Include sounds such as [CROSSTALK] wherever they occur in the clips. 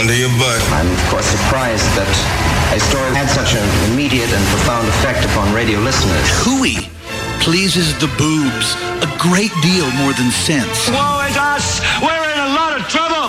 under your butt. I'm, of course, surprised that a story had such an immediate and profound effect upon radio listeners. Hooey pleases the boobs a great deal more than sense. Woe is us! We're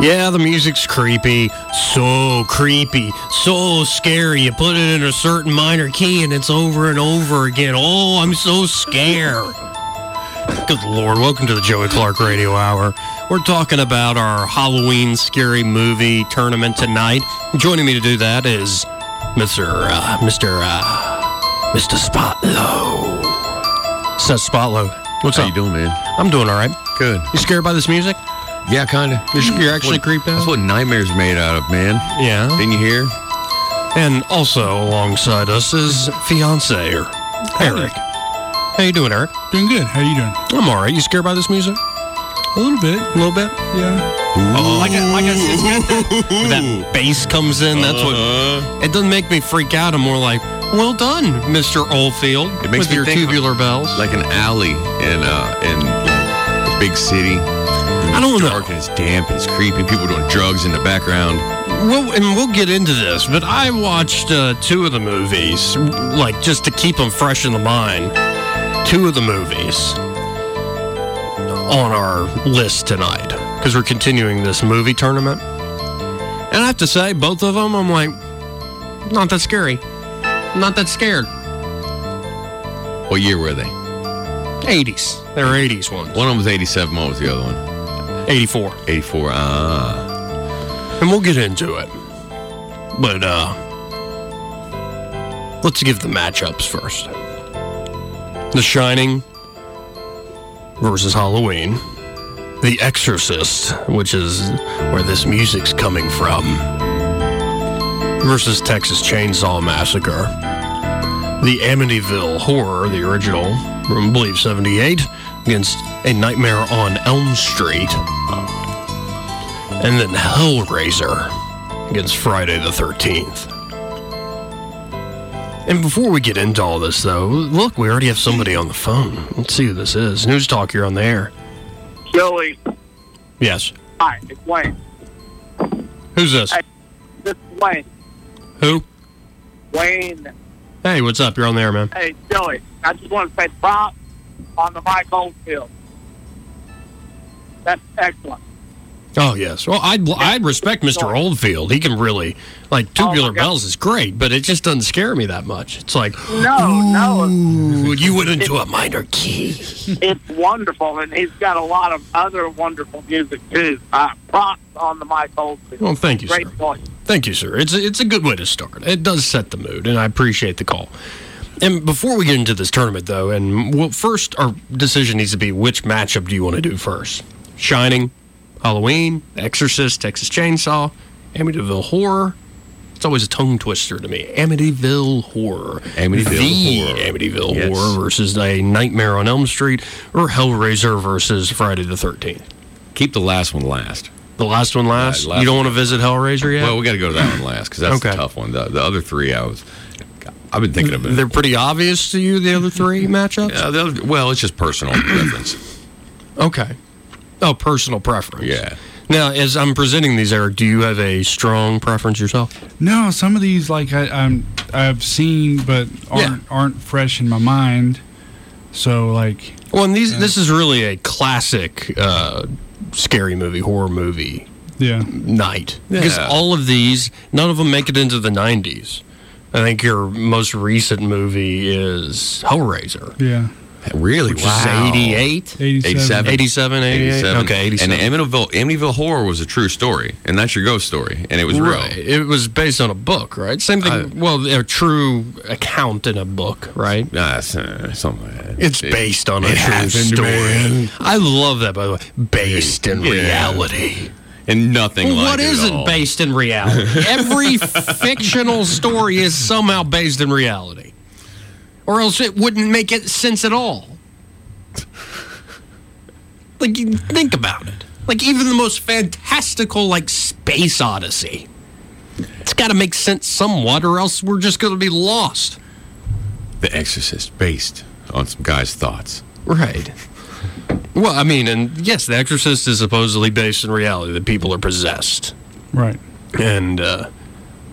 Yeah, the music's creepy. So creepy. So scary. You put it in a certain minor key and it's over and over again. Oh, I'm so scared. Good Lord. Welcome to the Joey Clark Radio Hour. We're talking about our Halloween scary movie tournament tonight. Joining me to do that is Mr. Uh, Mr. Uh, Mr. Spotlow. Seth Spotlow. What's How up? you doing, man? I'm doing all right. Good. You scared by this music? Yeah, kind of. You're, you're actually creeped out? That's what nightmares made out of, man. Yeah. Didn't you hear? And also alongside us is fiance or Eric. How you doing, Eric? Doing good. How you doing? I'm all right. You scared by this music? A little bit. A little bit? Yeah. Oh, Like I, like I said, that, that [LAUGHS] bass comes in. That's Uh-huh. what. It doesn't make me freak out. I'm more like, well done, Mr. Oldfield, It makes with me your think tubular bells. Like an alley in uh in a big city. I don't know. dark and it's damp and it's creepy. People doing drugs in the background. Well, and we'll get into this, but I watched uh, two of the movies, like just to keep them fresh in the mind. Two of the movies on our list tonight because we're continuing this movie tournament. And I have to say, both of them, I'm like, not that scary, not that scared. What year were they? 80s. They're 80s ones. One of them was 87. What was the other one? 84. 84. Ah. And we'll get into it. But uh let's give the matchups first. The Shining versus Halloween. The Exorcist, which is where this music's coming from, versus Texas Chainsaw Massacre. The Amityville Horror, the original, from I believe 78, against A Nightmare on Elm Street. And then Hellraiser against Friday the 13th. And before we get into all this, though, look, we already have somebody on the phone. Let's see who this is. News Talk, you're on the air. Joey, Yes. hi, it's Wayne. Who's this? Hey, this is Wayne. Who? Wayne. Hey, what's up? You're on the air, man. Hey, Joey, I just want to say props on the Mike Oldfield. That's excellent. Oh, yes. Well, I'd, I'd respect Mr. Oldfield. He can really, like, Tubular Bells is great, but it just doesn't scare me that much. It's like, No, no, you went into a minor key. it's wonderful, and he's got a lot of other wonderful music too. Uh, props on the Mike Oldfield. Well, thank you, Great sir. voice. Thank you, sir. It's a, it's a good way to start. It does set the mood, and I appreciate the call. And before we get into this tournament, though, and well, first our decision needs to be which matchup do you want to do first? Shining, Halloween, Exorcist, Texas Chainsaw, Amityville Horror. It's always a tongue twister to me. Amityville Horror. Amityville the Horror. Amityville Yes. Horror versus A Nightmare on Elm Street, or Hellraiser versus Friday the 13th. Keep the last one last. The last one last? last you don't one. want to visit Hellraiser yet? Well, we got to go to that one last because that's Okay. the tough one. The, the other three, I was. I've been thinking about. It. They're pretty obvious to you, the other three matchups? Yeah, well, it's just personal [CLEARS THROAT] preference. Okay. Oh, personal preference. Yeah. Now, as I'm presenting these, Eric, do you have a strong preference yourself? No, some of these like I, I'm I've seen, but aren't aren't fresh in my mind. So like, Well, and these, this is really a classic uh, scary movie, horror movie yeah, night. Because Yeah. all of these, none of them make it into the 90s. I think your most recent movie is Hellraiser. yeah, Really? Which wow. is 88? 87. 87, 88? Okay, 87. And Amityville, Amityville Horror was a true story, and that's your ghost story, and it was real. Right. It was based on a book, right? Same thing. I- well, a true account in a book, right? Nah, it's, uh, something like that. It's It- based on a it true happened, story. man. I love that, by the way. Based in Yeah. reality. And nothing Well, like what isn't based in reality? [LAUGHS] Every fictional story is somehow based in reality, or else it wouldn't make it sense at all. Like, you think about it. Like, even the most fantastical, like Space Odyssey, it's got to make sense somewhat, or else we're just going to be lost. The Exorcist, based on some guy's thoughts. Right. Well, I mean, and yes, The Exorcist is supposedly based in reality that people are possessed. Right. And uh,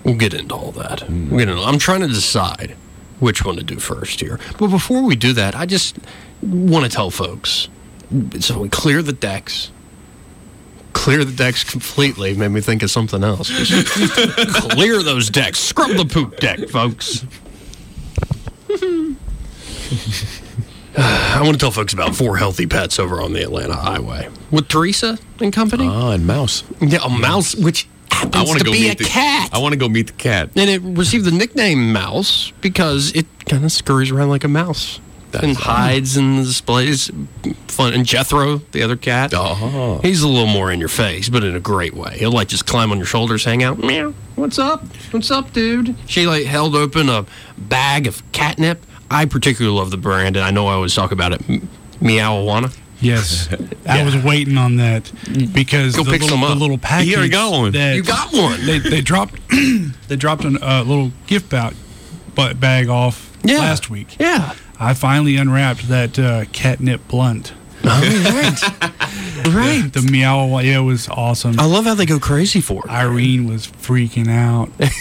we'll get into all that. We'll get into, I'm trying to decide which one to do first here. But before we do that, I just want to tell folks so we clear the decks. Clear the decks completely made me think of something else. [LAUGHS] Clear those decks. Scrub the poop deck, folks. [LAUGHS] [SIGHS] I want to tell folks about For Healthy Pets over on the Atlanta Highway with Teresa and company. Oh, and Mouse. Yeah, a mouse, which happens I want to go be meet a the cat. I want to go meet the cat. And it received the nickname Mouse because it kind of scurries around like a mouse and hides and displays fun. And Jethro, the other cat, Oh. he's a little more in your face, but in a great way. He'll like just climb on your shoulders, hang out. Meow. What's up? What's up, dude? She like held open a bag of catnip. I particularly love the brand, and I know I always talk about it. M- Meowawana. Yes, [LAUGHS] I was waiting on that because Go the, pick little, some up. the little package. You got one. You got one. They, they dropped [CLEARS THROAT] they dropped a uh, little gift bag, but bag off Yeah. last week. Yeah. I finally unwrapped that uh, catnip blunt. Right. [LAUGHS] right. The meow. Yeah, it was awesome. I love how they go crazy for it. Irene was freaking out. [LAUGHS]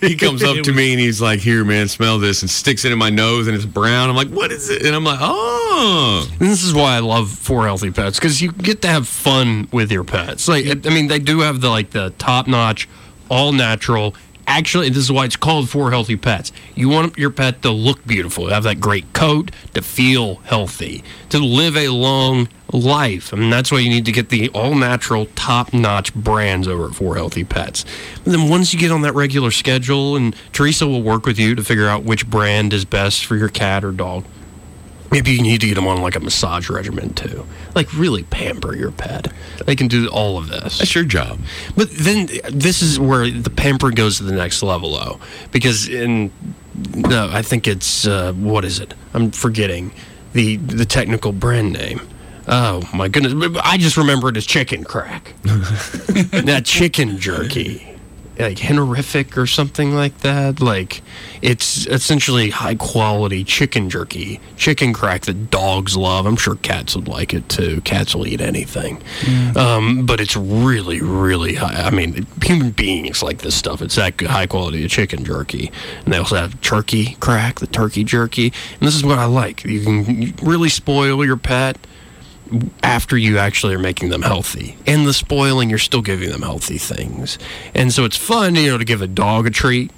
He comes up to was- me and he's like, "Here, man, smell this," and sticks it in my nose, and it's brown. I'm like, "What is it?" And I'm like, "Oh." And this is why I love For Healthy Pets because you get to have fun with your pets. Like, I mean, they do have the like the top notch, all natural. Actually, this is why it's called for healthy pets. You want your pet to look beautiful, to have that great coat, to feel healthy, to live a long life. I mean, that's why you need to get the all natural, top notch brands over at For Healthy Pets. And then once you get on that regular schedule, and Teresa will work with you to figure out which brand is best for your cat or dog. Maybe you need to get them on like a massage regimen too. Like really pamper your pet. They can do all of this. That's your job. But then this is where the pamper goes to the next level though. Because in no, I think it's uh, what is it? I'm forgetting the the technical brand name. Oh my goodness. I just remember it as chicken crack. [LAUGHS] that chicken jerky. Like Henrific or something like that. Like it's essentially high quality chicken jerky, chicken crack that dogs love. I'm sure cats would like it too. Cats will eat anything. Um, but it's really, really high. I mean, human beings like this stuff. It's that high quality of chicken jerky. And they also have turkey crack, the turkey jerky. And this is what I like. You can really spoil your pet after you actually are making them healthy. In the spoiling, you're still giving them healthy things. And so it's fun, you know, to give a dog a treat.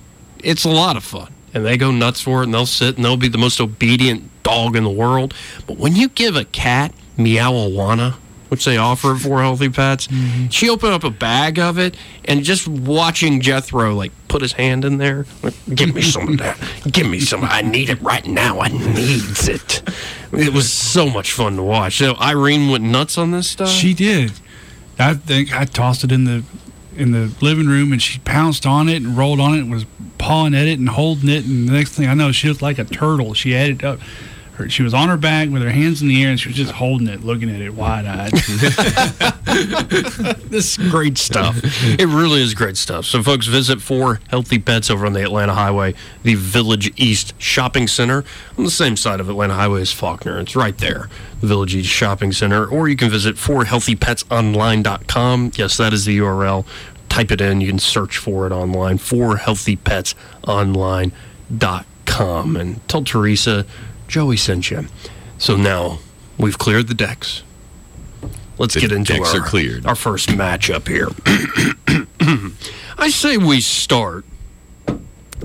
It's a lot of fun. And they go nuts for it and they'll sit and they'll be the most obedient dog in the world. But when you give a cat Meowawana, which they offer for healthy pets, mm-hmm. she opened up a bag of it and just watching Jethro like put his hand in there, like, give me some of that. Give me some. I need it right now. I needs it. It was so much fun to watch. So Irene went nuts on this stuff. She did. I think I tossed it in the in the living room, and she pounced on it and rolled on it, and was pawing at it and holding it. And the next thing I know, she looked like a turtle. She had it up. Her, she was on her back with her hands in the air, and she was just holding it, looking at it wide eyed. [LAUGHS] this is great stuff. It really is great stuff. So, folks, visit For Healthy Pets over on the Atlanta Highway, the Village East Shopping Center, on the same side of Atlanta Highway as Faulkner. It's right there, the Village East Shopping Center. Or you can visit forhealthypetsonline.com. Yes, that is the URL. Type it in. You can search for it online, forhealthypetsonline.com. And tell Teresa Joey sent you. So now we've cleared the decks. Let's The get into decks our, are cleared. our first matchup here. [CLEARS THROAT] I say we start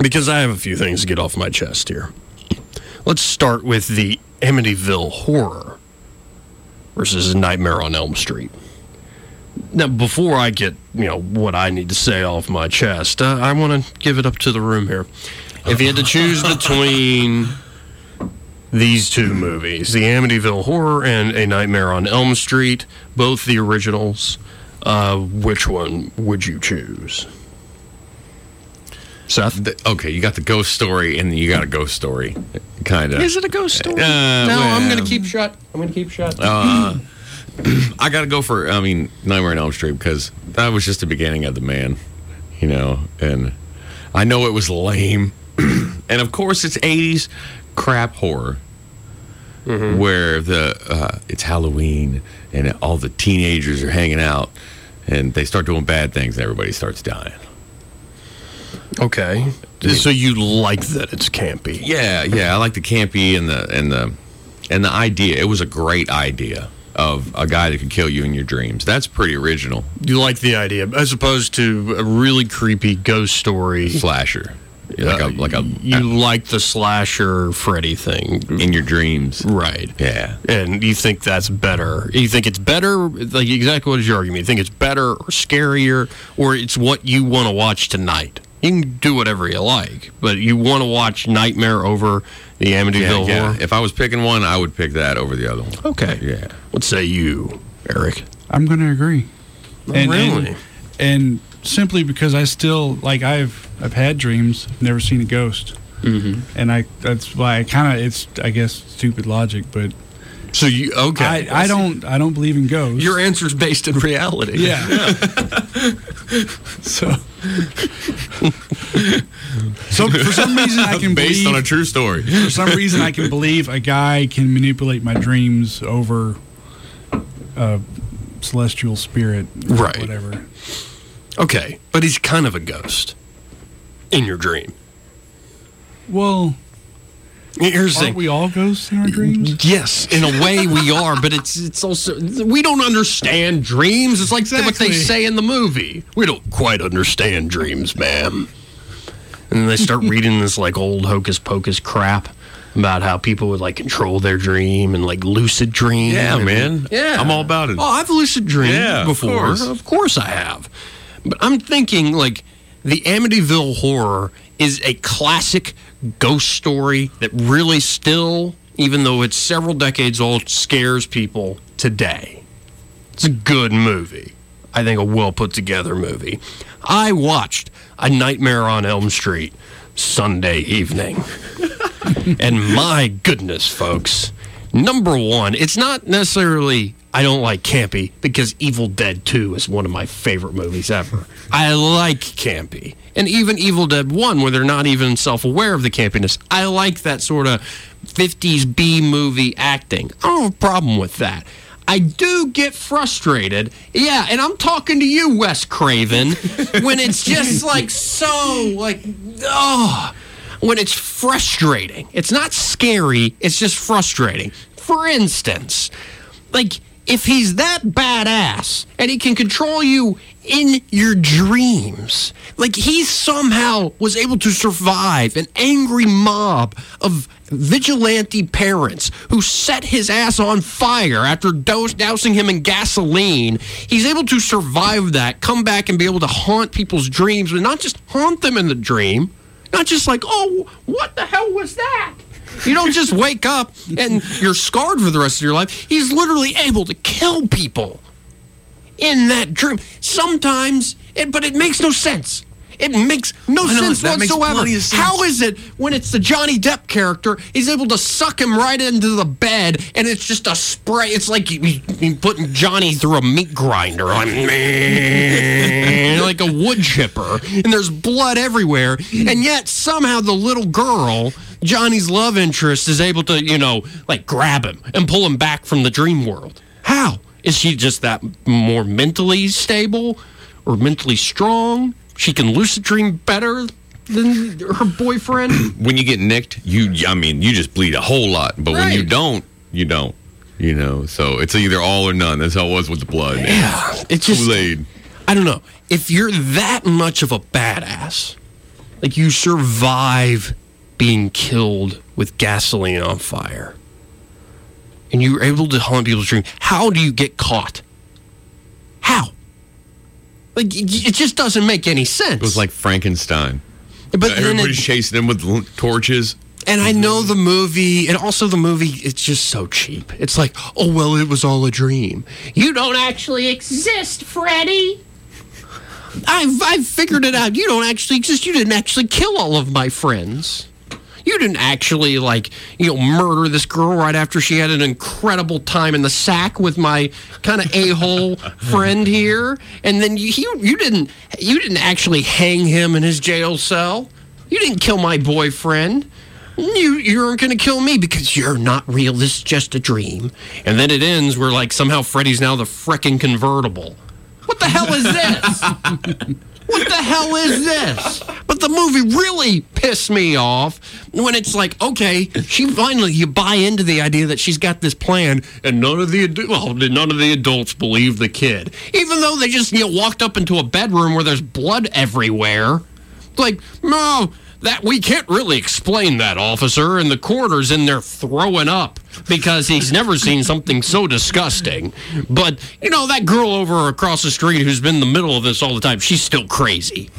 because I have a few things to get off my chest here. Let's start with the Amityville Horror versus Nightmare on Elm Street. Now, before I get you know what I need to say off my chest, uh, I want to give it up to the room here. If you had to choose between these two movies, The Amityville Horror and A Nightmare on Elm Street, both the originals. Uh, which one would you choose? Seth? The- okay, you got the ghost story and you got a ghost story, kind of. Is it a ghost story? Uh, no, I'm going to keep shut. I'm going to keep shut. Uh, [CLEARS THROAT] I got to go for, I mean, Nightmare on Elm Street because that was just the beginning of the man, you know, and I know it was lame. [CLEARS THROAT] and of course, it's 80s crap horror where the uh, it's Halloween and all the teenagers are hanging out and they start doing bad things and everybody starts dying. okay. So you like that it's campy? Yeah, yeah, I like the campy and the and the and the idea. It was a great idea of a guy that could kill you in your dreams. That's pretty original. You like the idea as opposed to a really creepy ghost story. Slasher. Like a like a You like the slasher Freddy thing. in your dreams. Right. Yeah. And you think that's better. You think it's better, like exactly what is your argument? You think it's better or scarier, or it's what you want to watch tonight? You can do whatever you like, but you want to watch Nightmare over the Amityville yeah. Horror? If I was picking one, I would pick that over the other one. Okay. Yeah. What say you, Eric? I'm going to agree. and, really? And, and simply because I still like I've I've had dreams, never seen a ghost, mm-hmm. and I that's why I kind of it's I guess stupid logic, but So you okay? I, I don't I don't believe in ghosts. Your answer's based in reality. yeah. [LAUGHS] [LAUGHS] so so for some reason I can Based believe on a true story. for some reason I can [LAUGHS] believe a guy can manipulate my dreams over a celestial spirit, or Right. Whatever. Okay, but he's kind of a ghost in your dream. Well, Here's the thing. we all ghosts in our dreams? Yes, in a way we are, but it's it's also we don't understand dreams. It's like what they say in the movie. We don't quite understand dreams, ma'am. And then they start [LAUGHS] reading this like old hocus pocus crap about how people would like control their dream and like lucid dream. Yeah, and- man. Yeah, I'm all about it. Oh, I've lucid dreamed Yeah, of before. course. Of course I have. But I'm thinking like the Amityville horror is a classic ghost story that really still, even though it's several decades old, scares people today. It's a good movie. I think a well put together movie. I watched A Nightmare on Elm Street Sunday evening. [LAUGHS] and my goodness, folks. Number one, it's not necessarily I don't like campy because Evil Dead 2 is one of my favorite movies ever. I like campy. And even Evil Dead 1, where they're not even self aware of the campiness, I like that sort of 50s B movie acting. I don't have a problem with that. I do get frustrated. Yeah, and I'm talking to you, Wes Craven, when it's just like so, like, oh, when it's frustrating. It's not scary, it's just frustrating. For instance, like, if he's that badass and he can control you in your dreams, like he somehow was able to survive an angry mob of vigilante parents who set his ass on fire after dousing him in gasoline. He's able to survive that, come back and be able to haunt people's dreams, but not just haunt them in the dream, not just like, oh, what the hell was that? You don't just wake up and you're scarred for the rest of your life. He's literally able to kill people in that dream. Sometimes, it, but it makes no sense. It makes no know, sense whatsoever. sense. How is it when it's the Johnny Depp character, he's able to suck him right into the bed and it's just a spray? It's like you, you putting Johnny through a meat grinder. Like, [LAUGHS] like a wood chipper. And there's blood everywhere. And yet somehow the little girl, Johnny's love interest, is able to, you know, like grab him and pull him back from the dream world. How? Is she just that more mentally stable or mentally strong? She can lucid dream better than her boyfriend? [CLEARS THROAT] When you get nicked, you I mean, you just bleed a whole lot. But when you don't, you don't. You know, so it's either all or none. That's how it was with the blood. Yeah. It's just Kool-Aid. I don't know. If you're that much of a badass, like you survive being killed with gasoline on fire, and you're able to haunt people's dreams, how do you get caught? How? Like it just doesn't make any sense. It was like Frankenstein. but then Everybody's it, chasing him with torches. And I know the movie, and also the movie, it's just so cheap. It's like, oh, well, it was all a dream. You don't actually exist, Freddy. I've, I've figured it out. You don't actually exist. You didn't actually kill all of my friends. You didn't actually, like, you know, murder this girl right after she had an incredible time in the sack with my kind of a hole [LAUGHS] friend here. And then you, you, you didn't, you didn't actually hang him in his jail cell. You didn't kill my boyfriend. You, you aren't going to kill me because you're not real. This is just a dream. And then it ends where, like, somehow Freddy's now the frickin' convertible. What the hell is this? [LAUGHS] what the hell is this? But the movie really pissed me off when it's like, okay, she finally you buy into the idea that she's got this plan, and none of the well, none of the adults believe the kid, even though they just you know walked up into a bedroom where there's blood everywhere. Like, no, that we can't really explain that, officer. And the coroner's in there throwing up because he's never seen something so disgusting. But you know that girl over across the street who's been in the middle of this all the time, she's still crazy.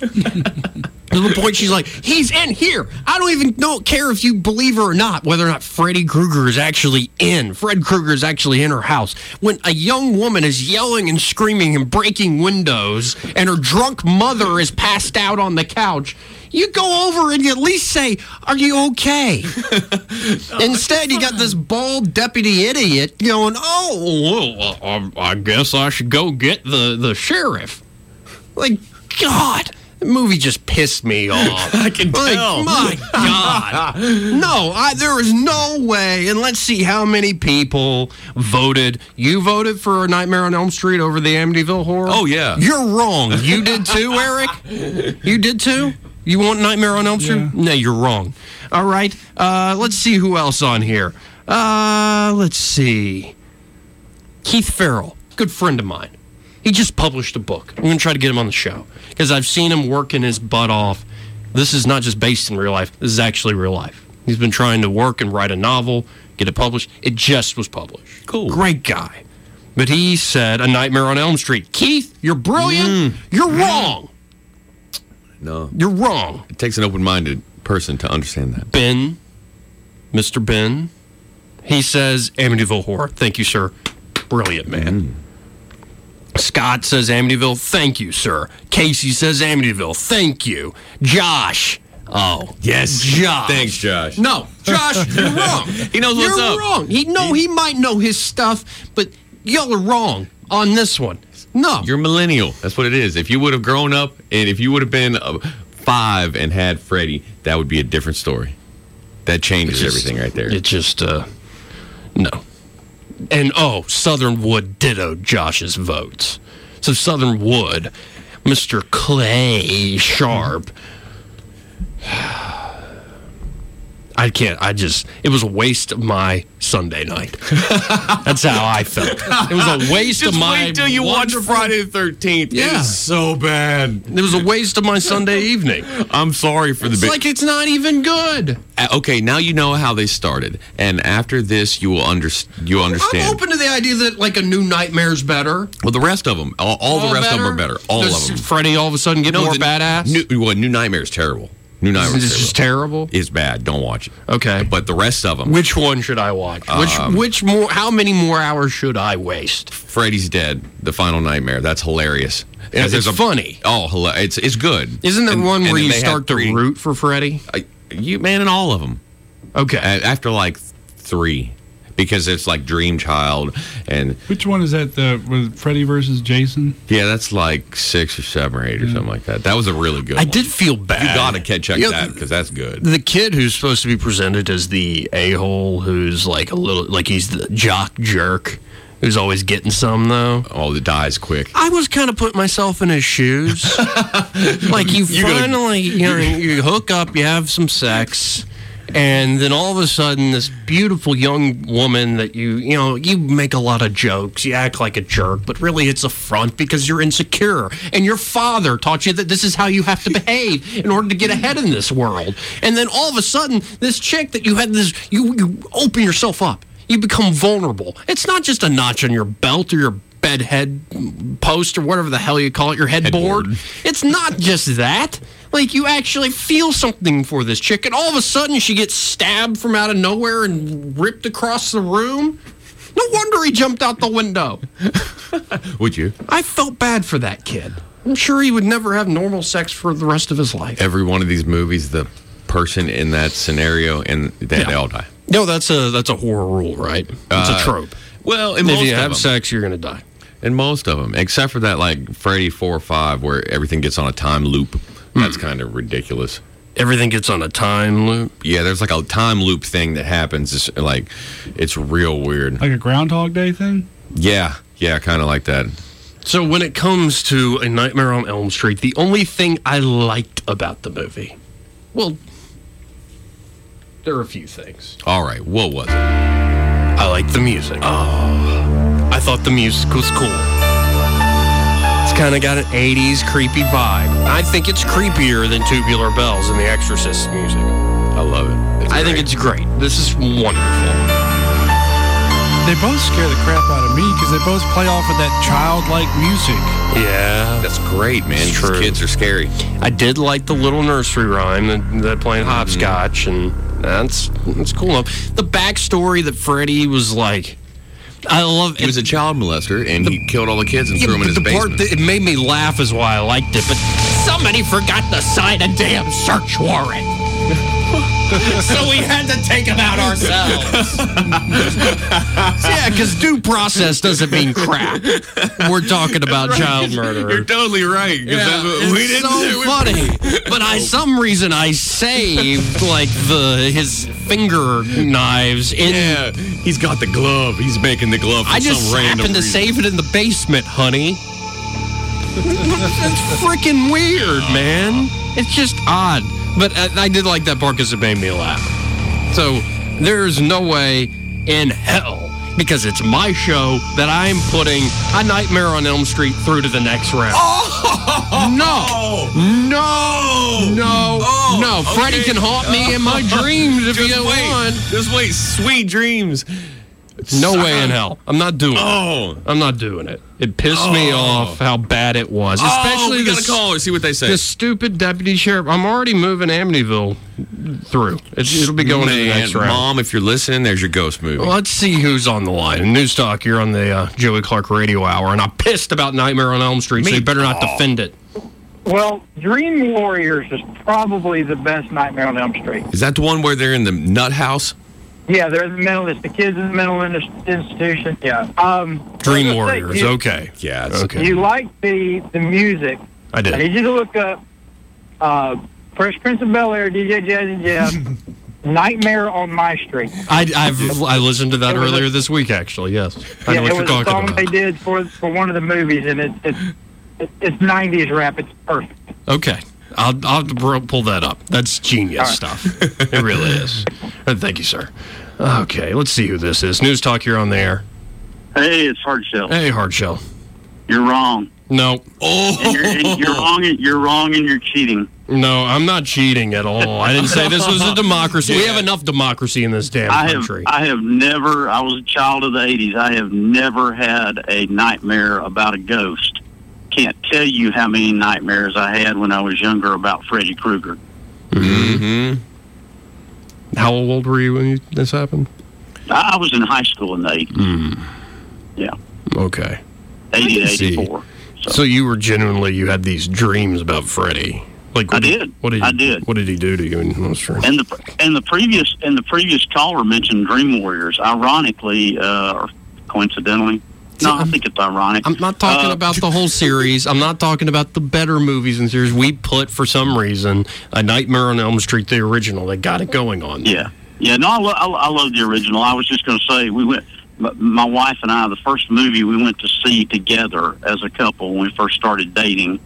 [LAUGHS] To the point she's like, he's in here. I don't even don't care if you believe her or not, whether or not Freddy Krueger is actually in. Fred Krueger is actually in her house. When a young woman is yelling and screaming and breaking windows, and her drunk mother is passed out on the couch, you go over and you at least say, Are you okay? [LAUGHS] Instead, you got this bald deputy idiot going, Oh, well, uh, I guess I should go get the, the sheriff. Like, God, the movie just pissed me off. [LAUGHS] I can Like, tell. my [LAUGHS] God. No, I, there is no way. And let's see how many people voted. You voted for Nightmare on Elm Street over the Amityville Horror? Oh, yeah. You're wrong. You did too, [LAUGHS] Eric? You did too? You want Nightmare on Elm Street? Yeah. No, you're wrong. All right. Uh, let's see who else on here. Uh, let's see. Keith Farrell, good friend of mine. He just published a book. I'm going to try to get him on the show because I've seen him working his butt off. This is not just based in real life, this is actually real life. He's been trying to work and write a novel, get it published. It just was published. Cool. Great guy. But he said, A Nightmare on Elm Street. Keith, you're brilliant. Mm. You're wrong. No, You're wrong. it takes an open-minded person to understand that. Ben, Mr. Ben, he says Amityville Horror. Thank you, sir. Brilliant, man. Mm. Scott says Amityville. Thank you, sir. Casey says Amityville. Thank you. Josh. Oh, Yes, Josh. Thanks, Josh. No, Josh, [LAUGHS] you're wrong. He knows what's you're up. wrong. He no, he might know his stuff, but y'all are wrong on this one. No, You're millennial. That's what it is. If you would have grown up and if you would have been uh, five and had Freddie, that would be a different story. That changes just- everything right there. It just uh no. And oh, Southern Wood ditto Josh's votes. So Southern Wood, Mr. Clay Sharp. I can't. I just. It was a waste of my Sunday night. [LAUGHS] That's how I felt. It was a waste Just of my. Just wait till you watch Friday the Thirteenth. Yeah. It's so bad. It was a waste of my Sunday evening. I'm sorry for the It's like it's not even good. Uh, okay, now you know how they started, and after this, you will under you understand. I'm open to the idea that like a new nightmare is better. Well, the rest of them, all, all the rest of them are better. All Does of them. Freddy all of a sudden get more the badass? New, well, New Nightmare is terrible. New Nightmare It's is just terrible. Is bad. Don't watch it. Okay. But the rest of them, Which one should I watch? Which Um, which more? How many more hours should I waste? Freddy's Dead, the final nightmare. That's hilarious. It's There's a- funny. Oh, it's it's good. Isn't there And- one where you start to root for Freddy? You man, in all of them. Okay. After like three, because it's like Dream Child, and Which one is that? The with Freddy versus Jason? yeah, that's like six or seven or eight or something like that. That was a really good. I one. did feel bad. You gotta catch check You know, that because that's good. The kid who's supposed to be presented as the a hole, who's like a little, like he's the jock jerk, who's always getting some though. Oh, the dies quick. I was kind of putting myself in his shoes. [LAUGHS] like you You're gonna- finally, you know, you hook up, you have some sex, and then all of a sudden, this beautiful young woman that you, you know, you make a lot of jokes, you act like a jerk, but really it's a front because you're insecure, and your father taught you that this is how you have to behave in order to get ahead in this world. And then all of a sudden, this chick that you had this, you, you open yourself up. You become vulnerable. It's not just a notch on your belt or your bed head post or whatever the hell you call it, your headboard. It's not [LAUGHS] just that. Like you actually feel something for this chick, and all of a sudden she gets stabbed from out of nowhere and ripped across the room. No wonder he jumped out the window. [LAUGHS] Would you? I felt bad for that kid. I'm sure he would never have normal sex for the rest of his life. Every one of these movies, the person in that scenario, and they, Yeah. they all die. No, that's a that's a horror rule, right? It's Uh, a trope. Well, if you have them. sex, you're gonna die. In most of them, except for that, like Freddy four or five, where everything gets on a time loop. That's hmm. kind of ridiculous. Everything gets on a time loop. Yeah, there's like a time loop thing that happens. It's like, it's real weird. Like a Groundhog Day thing? Yeah, yeah, kind of like that. So when it comes to A Nightmare on Elm Street, the only thing I liked about the movie, well, there are a few things. All right, what was it? I liked the music. Oh, I thought the music was cool. It's kind of got an 80s creepy vibe. I think it's creepier than Tubular Bells and The Exorcist music. I love it. It's I think it's great. This is wonderful. They both scare the crap out of me because they both play off of that childlike music. Yeah. That's great, man. It's These true. kids are scary. I did like the little nursery rhyme that, that playing mm-hmm. hopscotch, and that's that's cool enough. The backstory that Freddy was like, I love. He was a child molester, and he killed all the kids and Yeah, threw them in his the part basement. that it made me laugh is why I liked it. But somebody forgot to sign a damn search warrant. [LAUGHS] so we had to take him out ourselves. [LAUGHS] yeah, because due process doesn't mean crap. We're talking about child murder. You're totally right. Yeah, that's what- it's we didn't so do funny. But I, some reason, I saved like the his finger knives in. Yeah, he's got the glove. He's making the glove. I just some random happened to reason. save it in the basement, honey. [LAUGHS] That's freaking weird, man. It's just odd. But I, I did like that part because it made me laugh. So there's no way in hell, because it's my show, that I'm putting A Nightmare on Elm Street through to the next round. Oh! No. No. No. Oh, no. Freddy okay. can haunt me in my [LAUGHS] dreams if Just you wait. want. Just wait. Sweet dreams. No way in hell. I'm not doing it. Oh. I'm not doing it. It pissed me Oh. off how bad it was. oh, Especially we the, gotta call her. See what they say. the stupid deputy sheriff. I'm already moving Amityville through. It's, it'll be going to the next round. Mom, if you're listening, there's your ghost movie. Well, let's see who's on the line. News Talk, you're on the uh, Joey Clark Radio Hour, and I'm pissed about Nightmare on Elm Street, so you better not Oh. defend it. Well, Dream Warriors is probably the best Nightmare on Elm Street. Is that the one where they're in the nut house? Yeah, they're in the mental. The kids in the mental ins- institution. Yeah. Um, Dream Warriors. You, Okay. Yeah. It's, Okay. You like the the music? I I did. need you to look up uh, Fresh Prince of Bel Air, DJ Jazzy Jeff, [LAUGHS] Nightmare on My Street. I, I've I listened to that It was a- earlier this week, actually. Yes, I know yeah, what it you're was a talking song about. they did for for one of the movies, and it's it's it's, it's 90s rap. It's perfect. Okay. I'll, I'll have pull that up. That's genius right. stuff. it really is. [LAUGHS] Uh, Thank you, sir. Okay, let's see who this is. News Talk, you're on the air. Hey, it's Hardshell. Hey, Hardshell. You're wrong. No. And you're, and you're wrong. And you're wrong, and you're cheating. No, I'm not cheating at all. I didn't say this was a [LAUGHS] democracy. We have enough democracy in this damn I have. country. I have never. I was a child of the '80s. I have never had a nightmare about a ghost. Can't tell you how many nightmares I had when I was younger about Freddy Krueger. mm-hmm. How old were you when you, this happened? I I was in high school in the '80s. Mm. Yeah, Okay. 80 84. So you were genuinely you had these dreams about Freddy. Like I what did. What did I he, did. What did he do to you in those dreams? And the and the previous and the previous caller mentioned Dream Warriors. Ironically, uh, or coincidentally, no, I think it's ironic. I'm not talking Uh, about the whole series. I'm not talking about the better movies and series. We put for some reason a Nightmare on Elm Street, the original. They got it going on. Yeah, yeah. No, I, lo- I, I love the original. I was just going to say we went. My wife and I, the first movie we went to see together as a couple when we first started dating,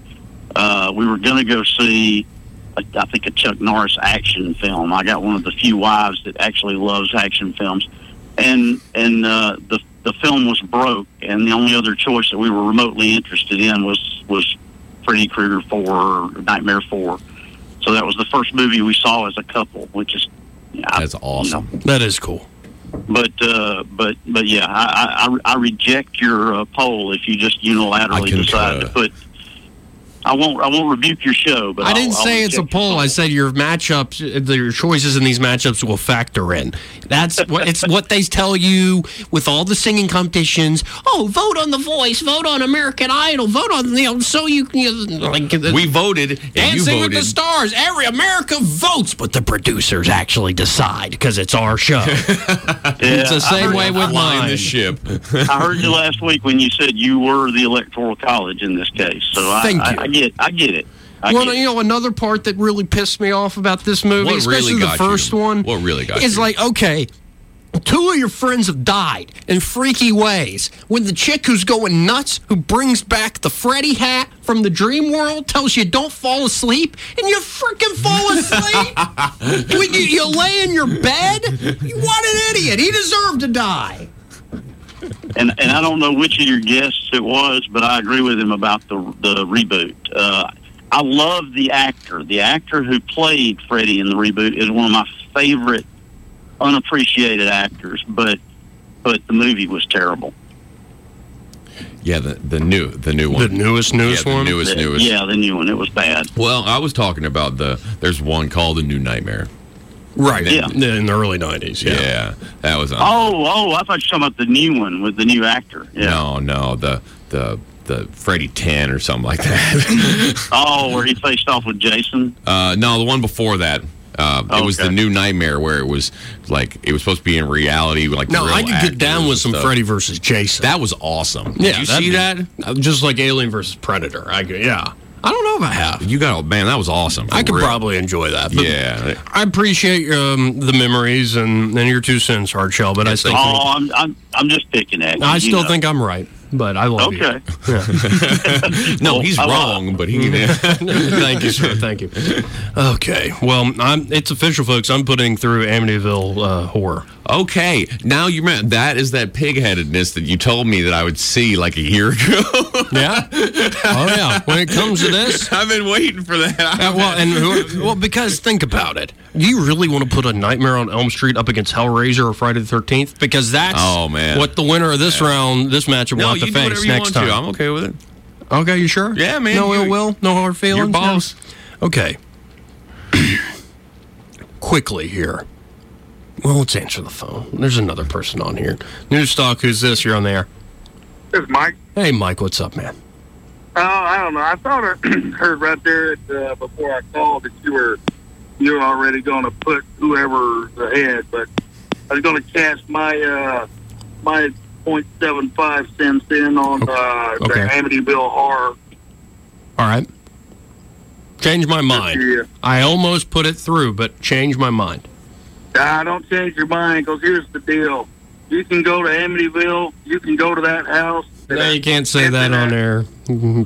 uh, we were going to go see, a, I think, a Chuck Norris action film. I got one of the few wives that actually loves action films, and and uh, the the film was broke, and the only other choice that we were remotely interested in was was Freddy Krueger Four or Nightmare Four. So that was the first movie we saw as a couple, which is yeah, That's awesome. That is cool. but uh, but but yeah, I, I, I reject your uh, poll if you just unilaterally decide to put. I won't. I won't rebuke your show, but I I'll- didn't I'll say it's a poll. I said your matchups, uh, your choices in these matchups will factor in. That's [LAUGHS] what it's what they tell you with all the singing competitions. Oh, vote on The Voice, vote on American Idol, vote on you know so you, you know, like We voted, and you Dancing with the. Stars. Every America votes, but the producers actually decide because it's our show. [LAUGHS] it's the same way with mine. the ship. I heard you last week when you said you were the electoral college in this case. So Thank I, you. I get. I get it. I well, you know, another part that really pissed me off about this movie, What really especially the got you? first one, What really got is you? like, okay, two of your friends have died in freaky ways. When the chick who's going nuts, who brings back the Freddy hat from the dream world, tells you don't fall asleep, and you freaking fall asleep [LAUGHS] when you, you lay in your bed. What an idiot! He deserved to die. And and I don't know which of your guests it was, but I agree with him about the the reboot. Uh, I love the actor. The actor who played Freddy in the reboot is one of my favorite unappreciated actors, but but the movie was terrible. Yeah, the the new the new one. The newest, newest yeah, the one? Newest, The- newest. Yeah, the new one. It was bad. Well, I was talking about the. There's one called The New Nightmare. Right. Yeah. In the early '90s. Yeah. Yeah, that was. Oh, oh, I thought you were talking about the new one with the new actor. Yeah. No, no, the the the Freddy Ten or something like that. [LAUGHS] Oh, where he faced off with Jason. uh, no, the one before that. Uh, It was the new Nightmare where it was like it was supposed to be in reality. Like No, I could get down with some stuff. Freddy versus Jason. That was awesome. Yeah, Did you see be- that? Just like Alien versus Predator. I could, yeah. I don't know if I have. You got a man, that was awesome. I could real. probably enjoy that. But Yeah. I appreciate um, the memories and, and your two cents, Hardshell, but I still think, Oh, I'm I'm I'm just picking at you. I you still know. think I'm right. But I love you. Okay. [LAUGHS] No, he's I- wrong, but he. [LAUGHS] Thank you, sir. Thank you. Okay. Well, I'm, it's official, folks. I'm putting through Amityville uh, horror. Okay, now you remember that is that pig-headedness that you told me that I would see like a year ago. Yeah. Oh yeah. When it comes to this, [LAUGHS] I've been waiting for that. Uh, well, and well, because think about it. Do you really want to put a Nightmare on Elm Street up against Hellraiser or Friday the Thirteenth? Because that's Oh, man. what the winner of this round, this match will no, have you to do face whatever you next want time. to. I'm okay with it. Okay, you sure? Yeah, man, No you- ill will, no hard feelings. Your boss. Okay. [CLEARS THROAT] Quickly here. Well, let's answer the phone. There's another person on here. Newstalk, who's this? You're on the air. This is Mike. Hey, Mike, what's up, man? Oh, I don't know. I thought I [CLEARS THROAT] heard right there uh, before I called that you were you were already going to put whoever's ahead, but I was going to cast my uh, my .75 cents in on uh, Okay. the Amityville horror. All right. Change my mind. Yeah. I almost put it through, but change my mind. Ah, don't change your mind, because here's the deal: you can go to Amityville, you can go to that house. No, you can't say that on air.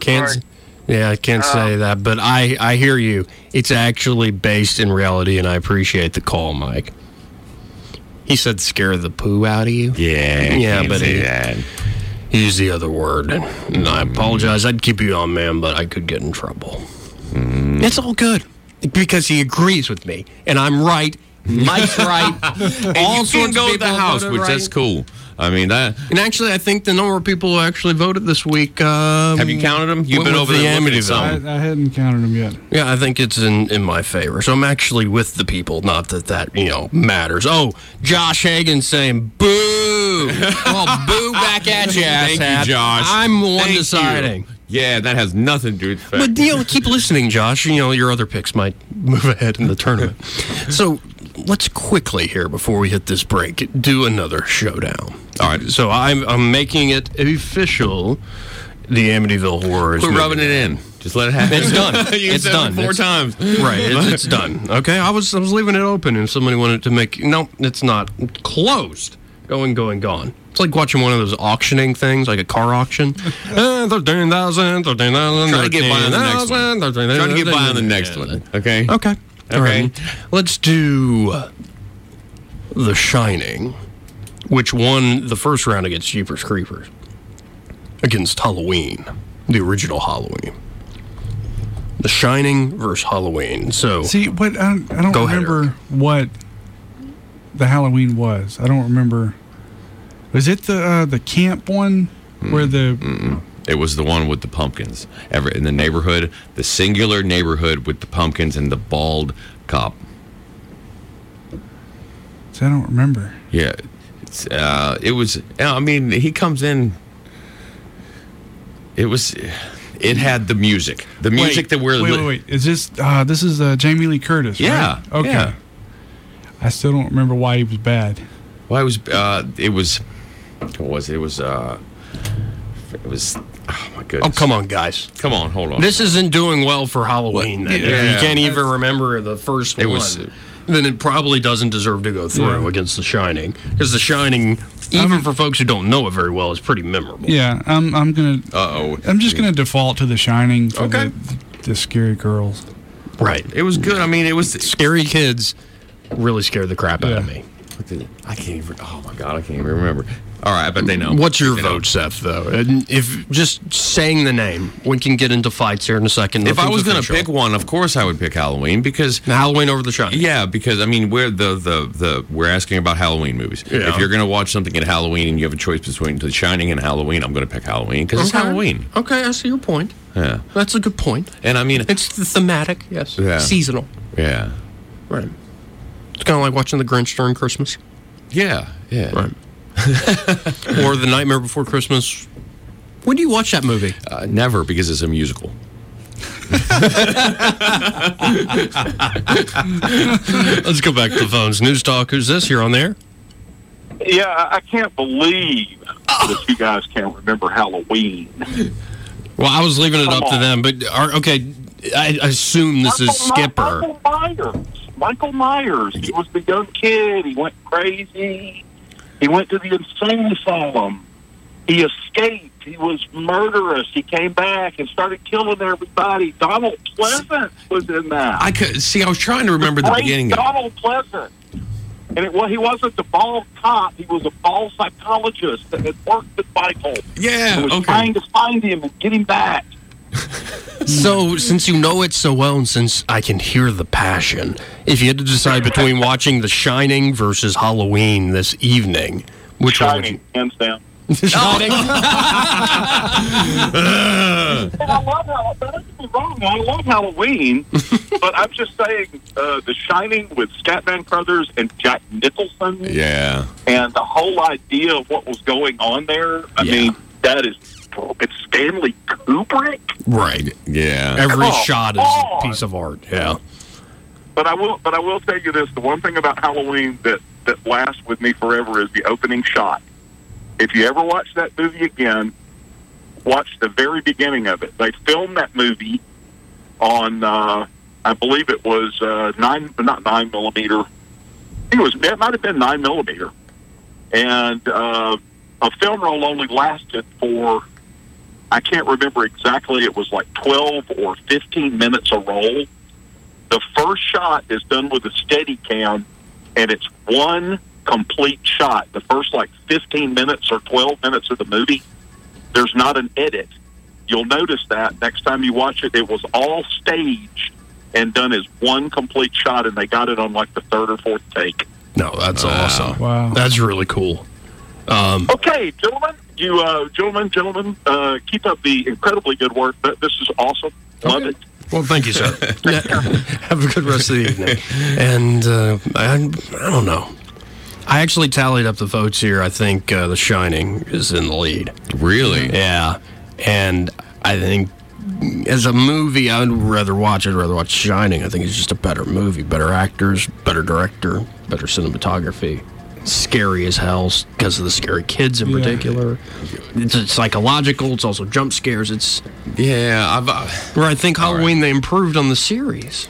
Can't. Sorry. Yeah, I can't say that, but I I hear you. It's actually based in reality, and I appreciate the call, Mike. He said scare the poo out of you. Yeah, Yeah, but he- that. Used the other word, and I apologize. I'd keep you on, man, but I could get in trouble. Mm. It's all good because he agrees with me, and I'm right. Mike's [LAUGHS] right. All you sorts can of go to the house, which that's cool. I mean that. And actually, I think the number of people who actually voted this week. Um, Have you counted them? You've been over the there looking at Amityville. some. I, I hadn't counted them yet. Yeah, I think it's in, in my favor. So I'm actually with the people. Not that that you know matters. Oh, Josh Hagan saying boo. [LAUGHS] well, boo back at you, Thank asshat. you, Josh. I'm the one Thank you. deciding. Yeah, that has nothing to do with the. But you know, keep listening, Josh. You know, your other picks might move ahead in the tournament. [LAUGHS] so let's quickly here before we hit this break do another showdown. All right. So I'm I'm making it official. The Amityville Horror We're rubbing it in. Just let it happen. It's done. [LAUGHS] It's done. it four It's- times. Right, it's, it's done. Okay, I was I was leaving it open, and somebody wanted to make no, it's not closed. Going, going, gone. It's like watching one of those auctioning things, like a car auction. [LAUGHS] Uh, 13,000, 13,000, Try to get by on the next one. 13,000, Try to get by on the next one. Okay. Okay. All Okay. right. Let's do The Shining, which won the first round against Jeepers Creepers, against Halloween, the original Halloween. The Shining versus Halloween. So See, what I don't, I don't Go ahead, remember what the Halloween was. I don't remember. Was it the uh, the camp one where the It was the one with the pumpkins. Ever in the neighborhood, the singular neighborhood with the pumpkins and the bald cop. I don't remember. Yeah, it's, uh, it was. I mean, he comes in. It was. It had the music, the music wait, that we're. wait, li- wait, wait. Is this uh, this is uh, Jamie Lee Curtis? Yeah, Right? Okay. yeah. I still don't remember why he was bad. Well, it was. Uh, it was. What was it? It was. Uh, it was. Oh Oh, come on, guys. Come on, hold on. This isn't doing well for Halloween. then. If Yeah. you can't even remember the first It one. was- then it probably doesn't deserve to go through Yeah. against The Shining. Because The Shining, even for folks who don't know it very well, is pretty memorable. Yeah, I'm I'm gonna Uh oh. I'm just gonna default to The Shining for Okay. the, the scary girls. Right. It was good. I mean, it was. Scary kids really scared the crap out of me. I can't even. Oh my god, I can't even remember. All right, I bet they know. What's your They know. vote, Seth? Though, and if just saying the name, we can get into fights here in a second. If I was going to pick one, of course I would pick Halloween because Halloween over The Shining. Yeah, because I mean, we're the the the we're asking about Halloween movies. Yeah. If you're going to watch something at Halloween and you have a choice between The Shining and Halloween, I'm going to pick Halloween because it's Halloween. Okay, I see your point. Yeah, That's a good point. and I mean, It's the thematic, yes. Yeah. Seasonal. yeah, Right. It's kind of like watching The Grinch during Christmas. yeah, yeah. Right. [LAUGHS] or The Nightmare Before Christmas. When do you watch that movie? Uh, never because it's a musical. [LAUGHS] Let's go back to the phones. News Talk, who's this? You're on there? Yeah, I I can't believe that you guys can't remember Halloween. Well, I was leaving it Come up to them, but are, okay, I I assume this is Michael My- Skipper. Michael Myers. Michael Myers. He was the young kid. He went crazy. He went to the insane asylum. He escaped. He was murderous. He came back and started killing everybody. Donald Pleasence was in that. I could see. I was trying to remember the Great beginning. Of, Donald Pleasence. And it, well, he wasn't the bald cop. He was a bald psychologist that had worked with Michael. yeah, and was okay. trying to find him and get him back. So, since you know it so well, and since I can hear the passion, if you had to decide between watching The Shining versus Halloween this evening, which one would you? Shining, hands down. [LAUGHS] Shining. [LAUGHS] I love Halloween. Don't get wrong. I love Halloween, [LAUGHS] but I'm just saying, uh, The Shining with Scatman Crothers and Jack Nicholson, yeah, and the whole idea of what was going on there. I Yeah. mean, that is it's Stanley Kubrick. right. yeah. Every Come shot is on. a piece of art. Yeah. But I will, but I will tell you this: the one thing about Halloween that that lasts with me forever is the opening shot. If you ever watch that movie again, watch the very beginning of it. They filmed that movie on, uh, I believe it was uh, nine, not nine millimeter. I think it was. It might have been nine millimeter, and uh, a film roll only lasted for. I can't remember exactly. It was like twelve or fifteen minutes a roll the first shot is done with a steady cam and it's one complete shot the first like 15 minutes or 12 minutes of the movie there's not an edit you'll notice that next time you watch it it was all staged and done as one complete shot and they got it on like the third or fourth take No, that's awesome. Wow. That's really cool. Um, okay gentlemen you uh gentlemen gentlemen uh keep up the incredibly good work this is awesome love it well, thank you, sir. [LAUGHS] Yeah. [LAUGHS] Have a good rest of the evening. And uh, I, I don't know. I actually tallied up the votes here. I think uh, The Shining is in the lead. Really? Yeah. And I think as a movie, I'd rather watch it. I'd rather watch Shining. I think it's just a better movie, better actors, better director, better cinematography. Scary as hell because of the scary kids in Yeah. particular. It's, it's psychological. It's also jump scares. It's Yeah, I've. Uh, where I think Halloween they improved on the series.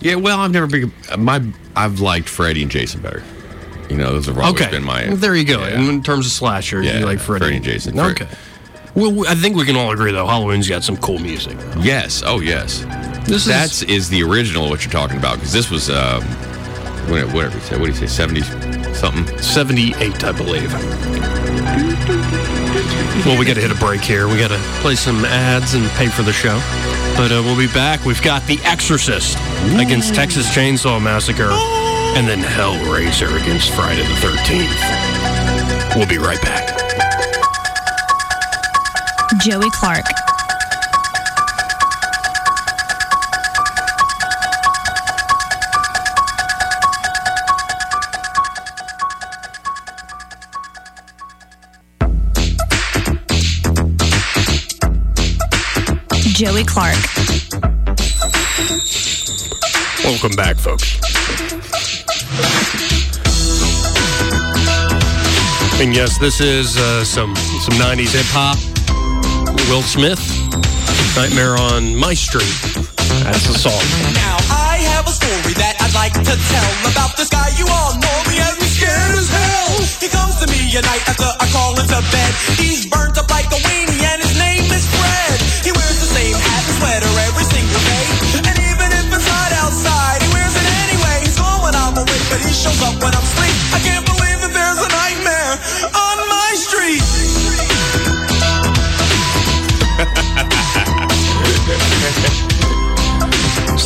yeah, well, I've never been. My, I've liked Freddy and Jason better. You know, those have always Okay, been my. Well, there you go. Yeah. In terms of slasher, Yeah, you like Freddy, Freddy and Jason. Okay. Well, I think we can all agree though. Halloween's got some cool music. Yes. Oh, yes. This That's is the original what you're talking about because this was um, when whatever you say. What do you say? Seventy something. 78, I believe. Well, we got to hit a break here. We got to play some ads and pay for the show. But uh, we'll be back. We've got The Exorcist against Texas Chainsaw Massacre. and then Hellraiser against Friday the 13th. We'll be right back. Joey Clark. Joey Clark. Welcome back, folks. And yes, this is uh, some some '90s hip hop. Will Smith, "Nightmare on My Street." That's the song. Now I have a story that I'd like to tell about this guy you all know me as me scared as hell. He comes to me at night after I call into bed. He's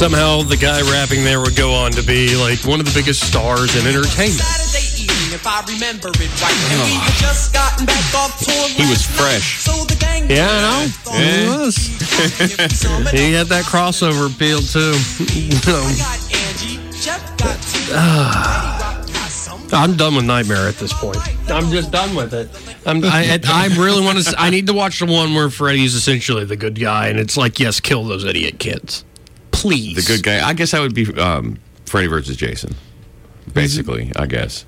Somehow, the guy rapping there would go on to be like one of the biggest stars in entertainment. Saturday evening, if I remember it right. And we had just gotten back off tour. He was fresh. So the gang Yeah, I know. Yeah. [LAUGHS] He was. he had that crossover appeal too. [LAUGHS] Ah. I'm done with Nightmare at this point. I'm just done with it. I'm, I, I really want to. I need to watch the one where Freddy's essentially the good guy, and it's like, yes, kill those idiot kids, please. The good guy. I guess that would be um, Freddy versus Jason. Basically, I guess.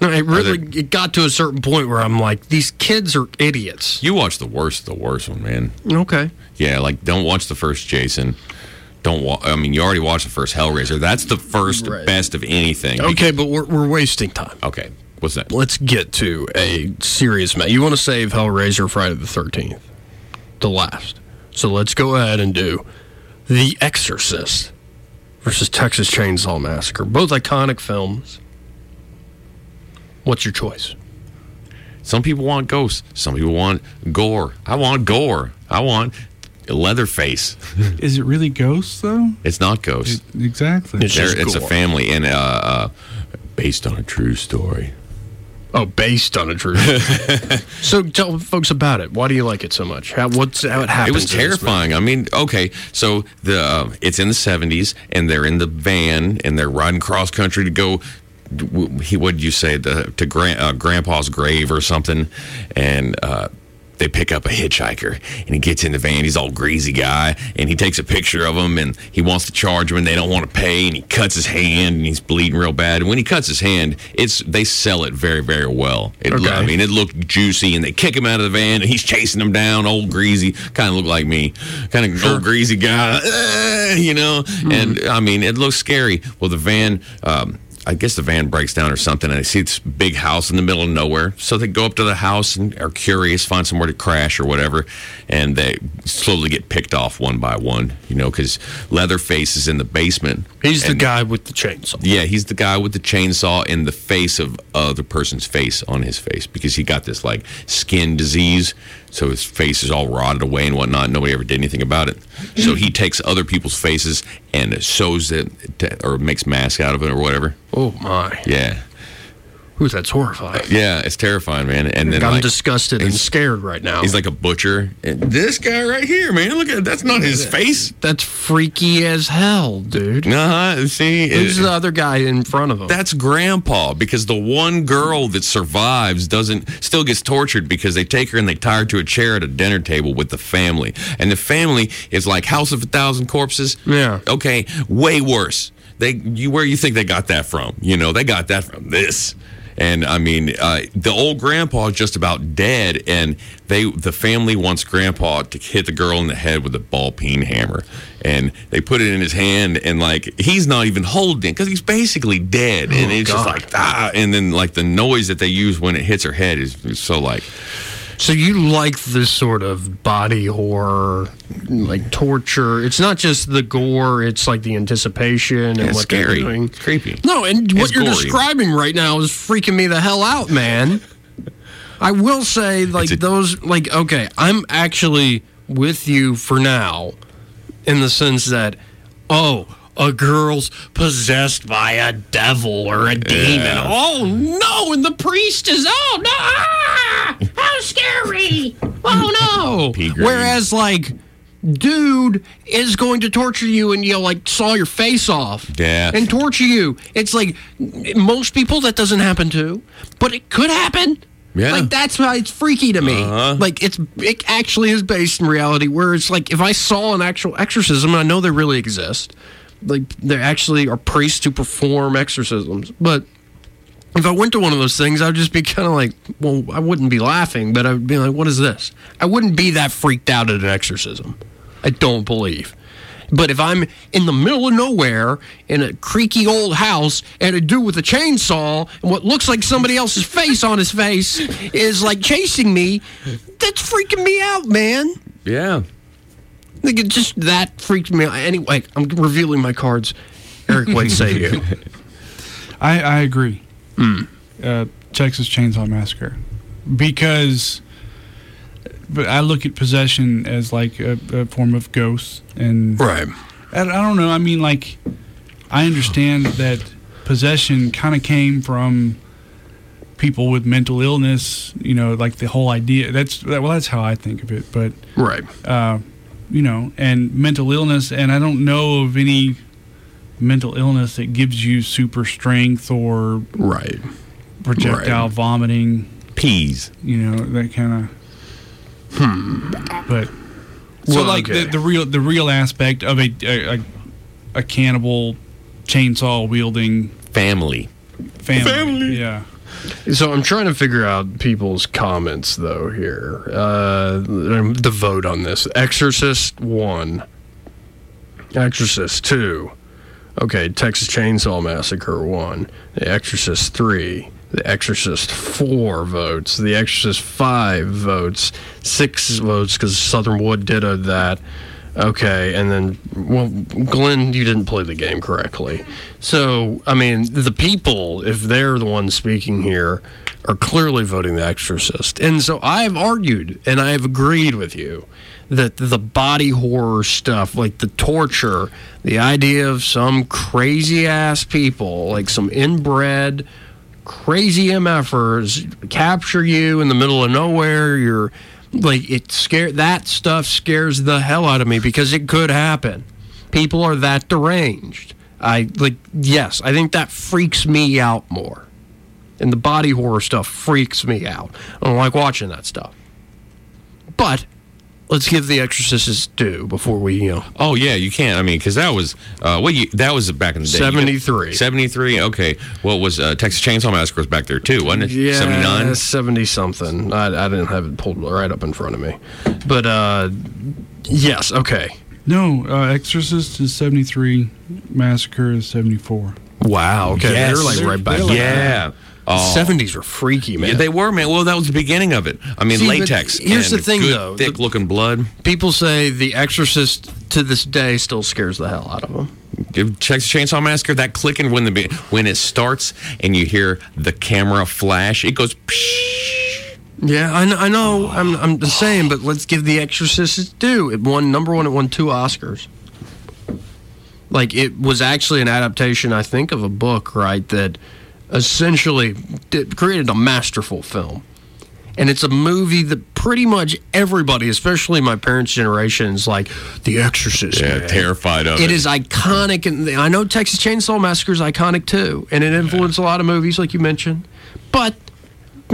No, it really it got to a certain point where I'm like, these kids are idiots. You watch the worst, the worst one, man. Okay. Yeah, like don't watch the first Jason. Don't wa- I mean, you already watched the first Hellraiser. That's the first Right. best of anything. Okay, but we're, we're wasting time. Okay. What's that? Let's get to a serious match. You want to save Hellraiser Friday the 13th, the last. So let's go ahead and do The Exorcist versus Texas Chainsaw Massacre. Both iconic films. What's your choice? Some people want ghosts. Some people want gore. I want gore. I want Leatherface. [LAUGHS] Is it really ghosts though? It's not ghosts. Exactly. They're- it's a family and uh, uh, based on a true story. Oh, based on a true. [LAUGHS] so tell folks about it. Why do you like it so much? How what's how it happens? It was in this movie? terrifying. I mean, okay, so the uh, it's in the seventies, and they're in the van, and they're riding cross country to go. He what did you say the, to grand, uh, Grandpa's grave or something, and uh, they pick up a hitchhiker, and he gets in the van. He's all greasy guy, and he takes a picture of him, and he wants to charge him, and they don't want to pay, and he cuts his hand, and he's bleeding real bad. And when he cuts his hand, it's they sell it very very well. It, Okay. I mean, it looked juicy, and they kick him out of the van, and he's chasing them down. Old greasy, kind of look like me, kind of old greasy guy, "Ah," [LAUGHS] you know. And I mean, it looks scary. Well, the van. Um, I guess the van breaks down or something, and they see this big house in the middle of nowhere. So they go up to the house and are curious, find somewhere to crash or whatever, and they slowly get picked off one by one, you know, because Leatherface is in the basement. He's the guy with the chainsaw. yeah, he's the guy with the chainsaw in the face of other person's face on his face because he got this like skin disease. So his face is all rotted away and whatnot. Nobody ever did anything about it. So he takes other people's faces and sews it to, or makes masks out of it or whatever. Oh my! Yeah, Ooh, that's horrifying. yeah, it's terrifying, man. And then I'm like, disgusted and scared right now. He's like a butcher. And this guy right here, man, look at that's not his face. That's freaky as hell, dude. Uh-huh. See, Who's it- the other guy in front of him? That's grandpa because the one girl that survives doesn't still gets tortured because they take her and they tie her to a chair at a dinner table with the family. And the family is like House of a Thousand Corpses. Yeah. Okay, way worse. They you where you think they got that from? You know, they got that from this. And I mean, uh, the old grandpa is just about dead, and they the family wants grandpa to hit the girl in the head with a ball peen hammer, and they put it in his hand, and like he's not even holding because he's basically dead, and Oh, it's just like ah, and then like the noise that they use when it hits her head is, is so like So you like this sort of body horror, like torture? It's not just the gore; it's like the anticipation and it's what they're scary, doing. It's creepy. No, and what you're gory. describing right now is freaking me the hell out, man. I will say, like those, like okay, I'm actually with you for now, in the sense that, oh, a girl's possessed by a devil or a demon. Oh no! And the priest is oh no! Ah, how scary! Oh no! Whereas like. Dude is going to torture you and you'll like saw your face off Yeah. and torture you. It's like most people that doesn't happen to, but it could happen. Yeah. Like that's why it's freaky to me. Uh-huh. Like it's it actually is based in reality where it's like if I saw an actual exorcism, and I know they really exist. Like there actually are priests who perform exorcisms, but if I went to one of those things, I'd just be kind of like, well, I wouldn't be laughing, but I'd be like, what is this? I wouldn't be that freaked out at an exorcism. I don't believe. But if I'm in the middle of nowhere in a creaky old house and a dude with a chainsaw and what looks like somebody else's face on his face is like chasing me, that's freaking me out, man. Yeah. Like it just that freaked me out. Anyway, I'm revealing my cards. Eric, what do you [LAUGHS] say you? I, I agree. Hmm. Uh, Texas Chainsaw Massacre, because, but I look at possession as like a, a form of ghost, and right. I, I don't know. I mean, like, I understand that possession kind of came from people with mental illness. You know, like the whole idea. That's well, that's how I think of it. But Right. uh, you know, and mental illness, and I don't know of any mental illness that gives you super strength or right projectile Right. vomiting, Peas. you know, that kind of. Hmm. But so, Well, like okay. the, the real the real aspect of a a, a, a cannibal chainsaw wielding Family. family, yeah. So I'm trying to figure out people's comments though here. Uh, the vote on this: Exorcist one, Exorcist two. Okay, Texas Chainsaw Massacre one, The Exorcist three, The Exorcist four votes, The Exorcist five votes, six votes because Southern Wood did that. Okay, and then well, Glenn, you didn't play the game correctly. So I mean, the people, if they're the ones speaking here, are clearly voting The Exorcist, and so I have argued and I have agreed with you that the body horror stuff, like the torture, the idea of some crazy ass people, like some inbred crazy MFers capture you in the middle of nowhere. You're like it scare that stuff scares the hell out of me because it could happen. People are that deranged. I like yes, I think that freaks me out more. And the body horror stuff freaks me out. I don't like watching that stuff. But let's give the Exorcist his due before we, you know. Oh yeah, you can't. I mean, because that was uh, what you that was back in the day. 73. Seventy three. Okay. Well, was uh, Texas Chainsaw Massacre was back there too, wasn't it? Seventy nine. 70 something. I, I didn't have it pulled right up in front of me. But uh, yes, okay. No, uh, Exorcist is seventy three, Massacre is seventy four. Wow. Okay. Yes. They're like right back. They're Yeah. Oh. 70s were freaky, man. Yeah, they were, man. Well, that was the beginning of it. I mean, See, latex. here's the thing, good, though. Thick looking blood. People say The Exorcist to this day still scares the hell out of them. Give Texas Chainsaw Massacre that clicking when the when it starts and you hear the camera flash. It goes. Psh, Yeah, I know. I know I'm, I'm the same, but let's give The Exorcist its due. It won number one. It won two Oscars. Like it was actually an adaptation, I think, of a book, right? That essentially did, created a masterful film. And it's a movie that pretty much everybody, especially my parents' generation, is like The Exorcist. Yeah, man." terrified of It it. is iconic, and I know Texas Chainsaw Massacre is iconic too, and it influenced a lot of movies, like you mentioned. But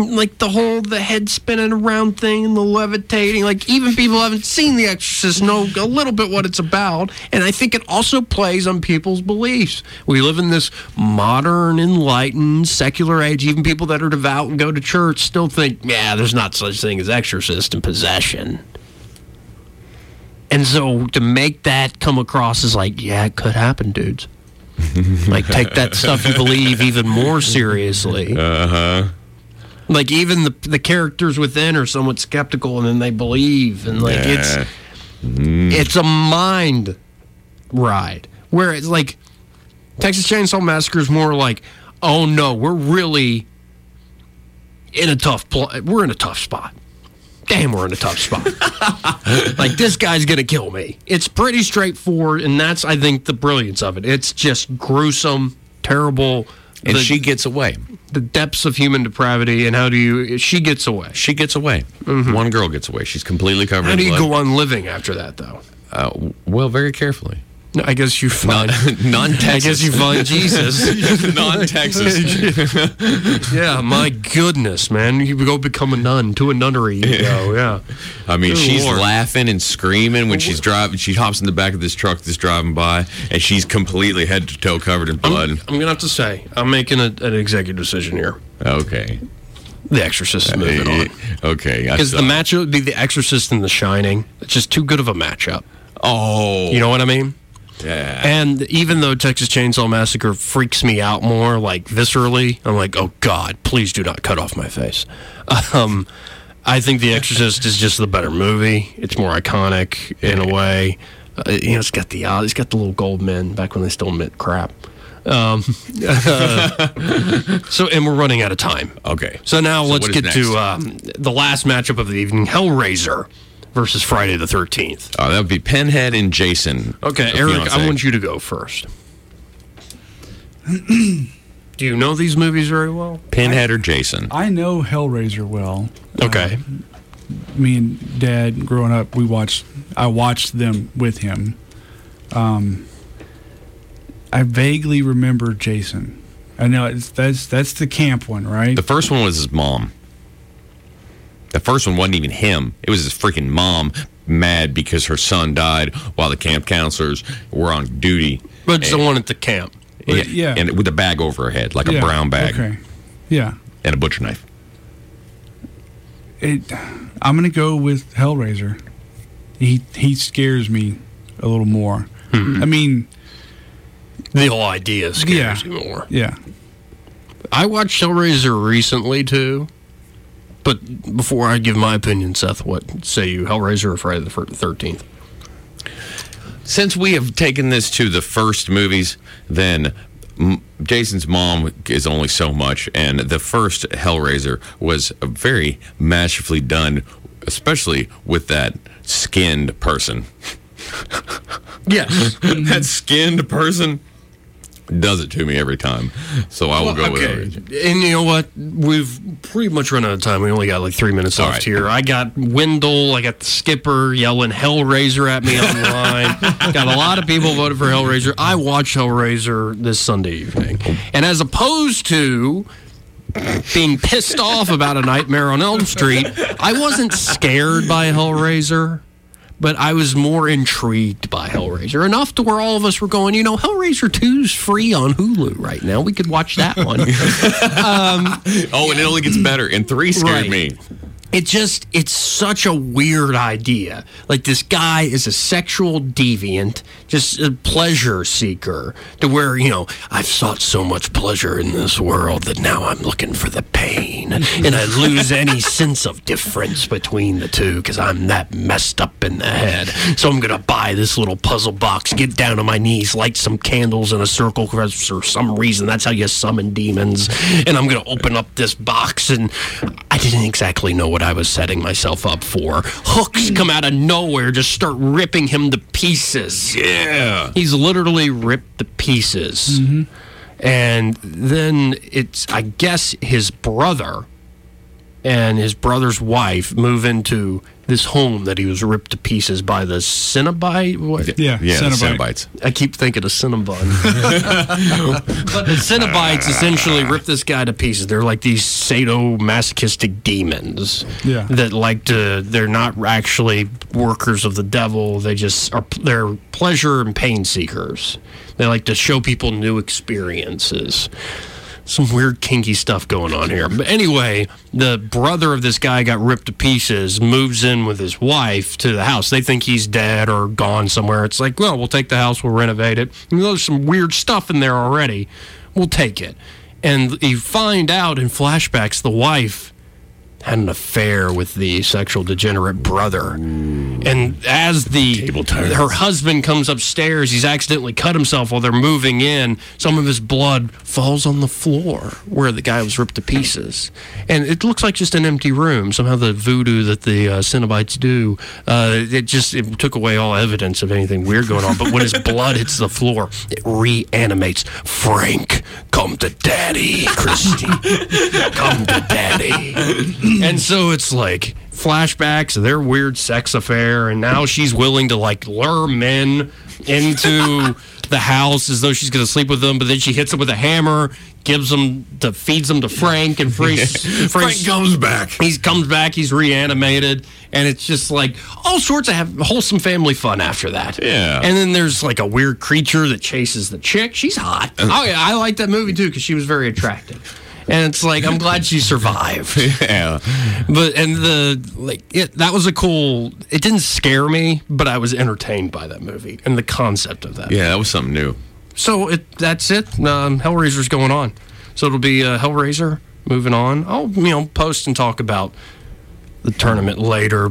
like the whole the head spinning around thing and the levitating, like even people who haven't seen The Exorcist know a little bit what it's about, and I think it also plays on people's beliefs. We live in this modern, enlightened, secular age. Even people that are devout and go to church still think, yeah, there's not such thing as exorcist and possession. And so to make that come across as like, yeah, it could happen, dudes. [LAUGHS] like take that stuff you believe even more seriously. Uh huh. Like even the the characters within are somewhat skeptical, and then they believe, and like Yeah. it's it's a mind ride. Where it's like Texas Chainsaw Massacre is more like, oh no, we're really in a tough pl- we're in a tough spot. damn, we're in a tough spot. [LAUGHS] like this guy's gonna kill me. It's pretty straightforward, and that's I think the brilliance of it. It's just gruesome, terrible. And the- she gets away. the depths of human depravity, and how do you? She gets away. She gets away. One girl gets away. She's completely covered How do you blood. go on living after that, though? Uh, well, very carefully. No, I guess you find. [LAUGHS] Non-Texas. I guess you find [LAUGHS] Jesus. [LAUGHS] Non-Texas. yeah, my goodness, man! You go become a nun to a nunnery. You yeah. I mean, Good she's Lord. laughing and screaming when she's driving. She hops in the back of this truck that's driving by, and she's completely head to toe covered in blood. I'm gonna have to say, I'm making a, an executive decision here. okay. The Exorcist is moving on. Okay. Because the matchup would be The Exorcist and The Shining. It's just too good of a matchup. Oh. You know what I mean? Yeah. And even though Texas Chainsaw Massacre freaks me out more, like viscerally, I'm like, oh God, please do not cut off my face. [LAUGHS] Um, I think The Exorcist is just the better movie. It's more iconic in a way. Uh, you know, it's got the uh, it's got the little gold men back when they still meant crap. Um, [LAUGHS] so, and we're running out of time. Okay. So now So let's get to um, the last matchup of the evening: Hellraiser versus Friday the Thirteenth. Oh, that would be Pinhead and Jason. Okay, Eric, fiance. I want you to go first. [CLEARS THROAT] Do you know these movies very well? Pinhead or Jason? I know Hellraiser well. Okay. me and Dad, growing up, we watched. I watched them with him. Um, I vaguely remember Jason. I know it's, that's that's the camp one, right? The first one was his mom. The first one wasn't even him. It was his freaking mom mad because her son died while the camp counselors were on duty. But it's the one at the camp. Yeah, yeah. And with a bag over her head, like a brown bag. Okay. Yeah. And a butcher knife. It. I'm gonna go with Hellraiser. He he scares me a little more. Hmm. I mean, The whole idea scares Yeah. you more. yeah. I watched Hellraiser recently too. But before I give my opinion, Seth, what say you, Hellraiser or Friday the Thirteenth? Since we have taken this to the first movies, then Jason's mom is only so much, and the first Hellraiser was very masterfully done, especially with that skinned person. Yes. [LAUGHS] that skinned person does it to me every time. So I will go with okay. it. And you know what? We've pretty much run out of time. We only got like three minutes All left right. here. I got Wendell. I got the skipper yelling Hellraiser at me online. [LAUGHS] got a lot of people voted for Hellraiser. I watched Hellraiser this Sunday evening. And as opposed to being pissed off about a nightmare on Elm Street, I wasn't scared by Hellraiser. But I was more intrigued by Hellraiser enough to where all of us were going, you know, Hellraiser 2's free on Hulu right now. We could watch that one. [LAUGHS] Um, oh, and it only gets better. And three scared Right. me. It just it's such a weird idea. Like this guy is a sexual deviant just a pleasure seeker to where you know i've sought so much pleasure in this world that now i'm looking for the pain. And i lose any [LAUGHS] sense of difference between the two because i'm that messed up in the head. So i'm gonna buy this little puzzle box get down on my knees light some candles in a circle 'cause for some reason that's how you summon demons. And i'm gonna open up this box and i didn't exactly know what I was setting myself up for. Hooks hmm. come out of nowhere, just start ripping him to pieces. Yeah. He's literally ripped to pieces. Mm-hmm. And then it's, I guess, his brother and his brother's wife move into this home that he was ripped to pieces by the Cenobite. What? Yeah. Yeah, the Cenobite. Cenobites. I keep thinking of Cinnabon. [LAUGHS] but the Cenobites essentially rip this guy to pieces. They're like these sadomasochistic demons. Yeah. That like to, they're not actually workers of the devil. They just are, they're pleasure and pain seekers. They like to show people new experiences some weird kinky stuff going on here. But anyway, the brother of this guy got ripped to pieces, moves in with his wife to the house. They think he's dead or gone somewhere. It's like, well, we'll take the house, we'll renovate it. There's some weird stuff in there already. We'll take it. And you find out in flashbacks the wife had an affair with the sexual degenerate brother. And as the her husband comes upstairs, he's accidentally cut himself while they're moving in. Some of his blood falls on the floor where the guy was ripped to pieces. And it looks like just an empty room. Somehow the voodoo that the uh, Cenobites do, uh, it just it took away all evidence of anything weird going on. But when his blood hits the floor, it reanimates. Frank, come to daddy. Christy, come to daddy. [CLEARS THROAT] And so it's like flashbacks of their weird sex affair, and now she's willing to like lure men into the house as though she's going to sleep with them, but then she hits them with a hammer, gives them to feeds them to Frank, and Frank, [LAUGHS] Frank comes back. He comes back. He's reanimated, and it's just like all sorts of have wholesome family fun after that. Yeah. And then there's like a weird creature that chases the chick. She's hot. Oh yeah, I like that movie too because she was very attractive. And it's like I'm glad she survived. [LAUGHS] Yeah. But and the like it, that was a cool. It didn't scare me, but I was entertained by that movie and the concept of that. Yeah, that was something new. So it that's it. Um, Hellraiser's going on. So it'll be uh, Hellraiser moving on. I'll you know post and talk about the tournament later.